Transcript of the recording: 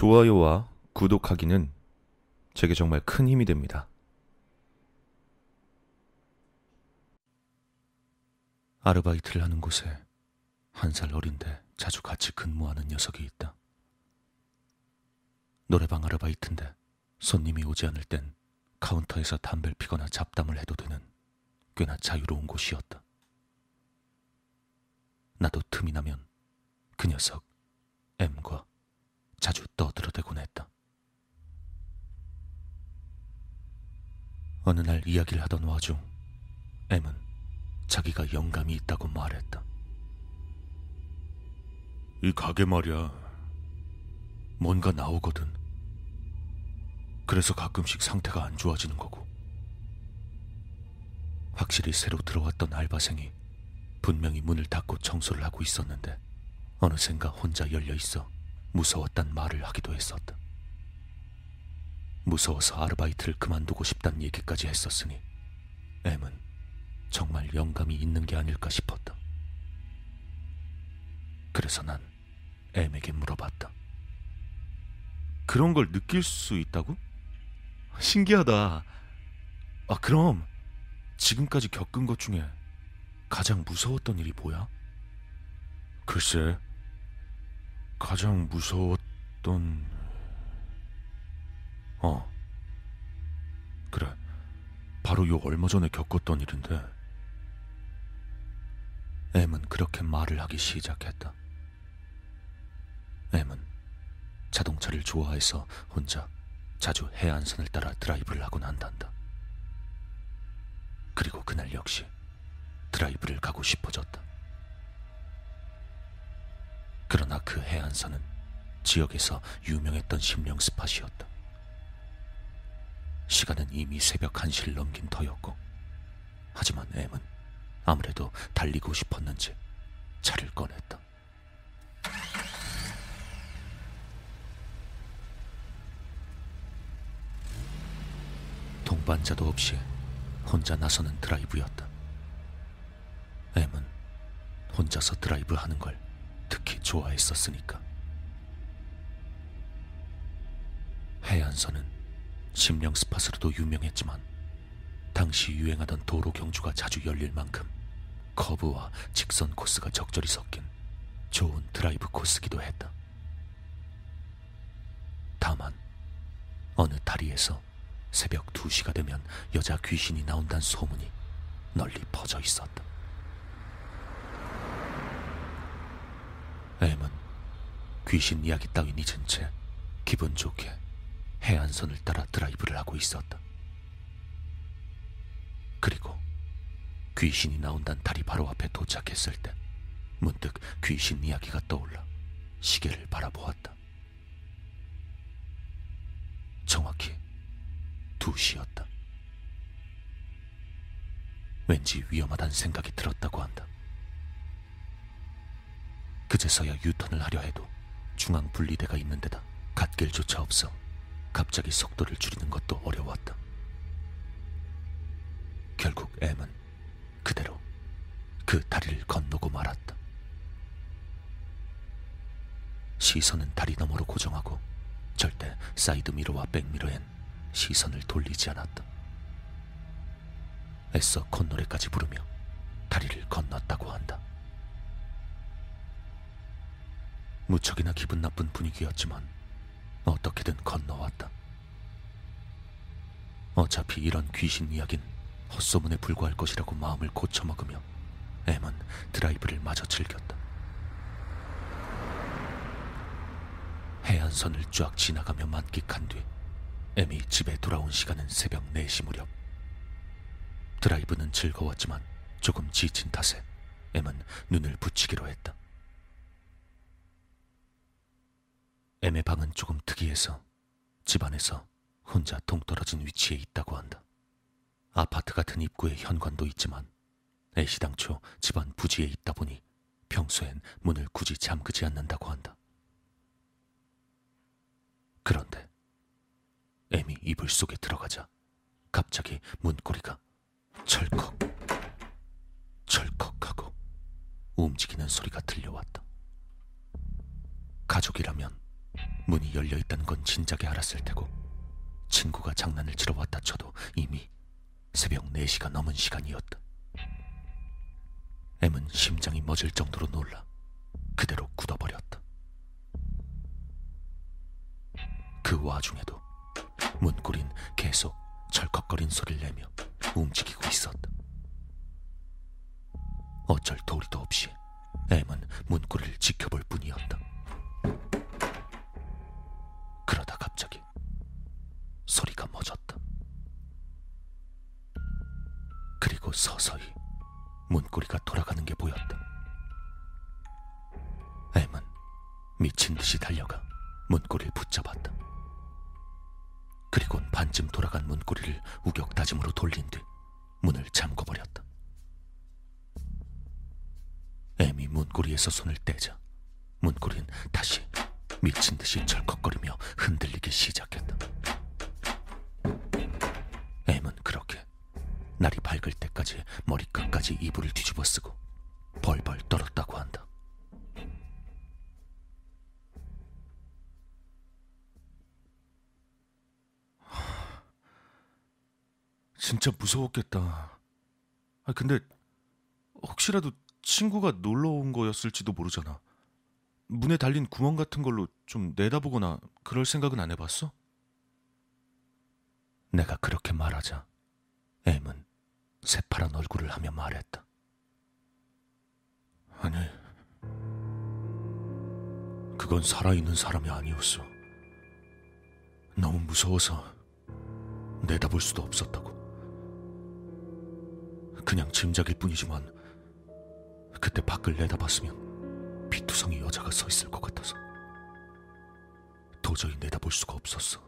좋아요와 구독하기는 제게 정말 큰 힘이 됩니다. 아르바이트를 하는 곳에 한 살 어린데 자주 같이 근무하는 녀석이 있다. 노래방 아르바이트인데 손님이 오지 않을 땐 카운터에서 담배를 피거나 잡담을 해도 되는 꽤나 자유로운 곳이었다. 나도 틈이 나면 그 녀석 M과 자주 떠들어대곤 했다. 어느 날 이야기를 하던 와중 M은 자기가 영감이 있다고 말했다. 이 가게 말이야. 뭔가 나오거든. 그래서 가끔씩 상태가 안 좋아지는 거고. 확실히 새로 들어왔던 알바생이 분명히 문을 닫고 청소를 하고 있었는데 어느샌가 혼자 열려 있어 무서웠단 말을 하기도 했었다. 무서워서 아르바이트를 그만두고 싶단 얘기까지 했었으니 M은 정말 영감이 있는 게 아닐까 싶었다. 그래서 난 M에게 물어봤다. 그런 걸 느낄 수 있다고? 신기하다. 아, 그럼 지금까지 겪은 것 중에 가장 무서웠던 일이 뭐야? 글쎄, 가장 무서웠던... 어, 그래. 바로 요 얼마 전에 겪었던 일인데. M은 그렇게 말을 하기 시작했다. M은 자동차를 좋아해서 혼자 자주 해안선을 따라 드라이브를 하곤 한단다. 그리고 그날 역시 드라이브를 가고 싶어졌다. 그 해안선은 지역에서 유명했던 심령 스팟이었다. 시간은 이미 새벽 1시를 넘긴 터였고, 하지만 M은 아무래도 달리고 싶었는지 차를 꺼냈다. 동반자도 없이 혼자 나서는 드라이브였다. M은 혼자서 드라이브 하는 걸 특히 좋아했었으니까. 해안선은 심령 스팟으로도 유명했지만 당시 유행하던 도로 경주가 자주 열릴 만큼 커브와 직선 코스가 적절히 섞인 좋은 드라이브 코스기도 했다. 다만 어느 다리에서 새벽 2시가 되면 여자 귀신이 나온다는 소문이 널리 퍼져 있었다. M은 귀신 이야기 따윈 잊은 채 기분 좋게 해안선을 따라 드라이브를 하고 있었다. 그리고 귀신이 나온다는 다리 바로 앞에 도착했을 때 문득 귀신 이야기가 떠올라 시계를 바라보았다. 정확히 2시였다. 왠지 위험하다는 생각이 들었다고 한다. 그제서야 유턴을 하려 해도 중앙 분리대가 있는 데다 갓길조차 없어 갑자기 속도를 줄이는 것도 어려웠다. 결국 M은 그대로 그 다리를 건너고 말았다. 시선은 다리 너머로 고정하고 절대 사이드 미러와 백미러엔 시선을 돌리지 않았다. 애써 콧노래까지 부르며 다리를 건넜다고 한다. 무척이나 기분 나쁜 분위기였지만 어떻게든 건너왔다. 어차피 이런 귀신 이야긴 헛소문에 불과할 것이라고 마음을 고쳐먹으며 M은 드라이브를 마저 즐겼다. 해안선을 쫙 지나가며 만끽한 뒤 M이 집에 돌아온 시간은 새벽 4시 무렵. 드라이브는 즐거웠지만 조금 지친 탓에 M은 눈을 붙이기로 했다. M의 방은 조금 특이해서 집안에서 혼자 동떨어진 위치에 있다고 한다. 아파트 같은 입구에 현관도 있지만 애시 당초 집안 부지에 있다 보니 평소엔 문을 굳이 잠그지 않는다고 한다. 그런데 M이 이불 속에 들어가자 갑자기 문고리가 철컥 철컥하고 움직이는 소리가 들려왔다. 가족이라면 문이 열려 있다는 건 진작에 알았을 테고 친구가 장난을 치러 왔다 쳐도 이미 새벽 4시가 넘은 시간이었다. M은 심장이 멎을 정도로 놀라 그대로 굳어버렸다. 그 와중에도 문고린 계속 철컥거린 소리를 내며 움직이고 있었다. 어쩔 도리도 없이 M은 문고리를 지켜볼 뿐이었다. 그리고 서서히 문고리가 돌아가는 게 보였다. M은 미친 듯이 달려가 문고리를 붙잡았다. 그리곤 반쯤 돌아간 문고리를 우격다짐으로 돌린 뒤 문을 잠궈버렸다. M이 문고리에서 손을 떼자 문고리는 다시 미친 듯이 철컥거리며 흔들리기 시작했다. M은 그렇게 날이 밝을 때까지 머리끝까지 이불을 뒤집어 쓰고 벌벌 떨었다고 한다. 진짜 무서웠겠다. 아, 근데 혹시라도 친구가 놀러 온 거였을지도 모르잖아. 문에 달린 구멍 같은 걸로 좀 내다보거나 그럴 생각은 안 해봤어? 내가 그렇게 말하자 M은 새파란 얼굴을 하며 말했다. 아니, 그건 살아있는 사람이 아니었어. 너무 무서워서 내다볼 수도 없었다고. 그냥 짐작일 뿐이지만 그때 밖을 내다봤으면 피투성이 여자가 서 있을 것 같아서 도저히 내다볼 수가 없었어.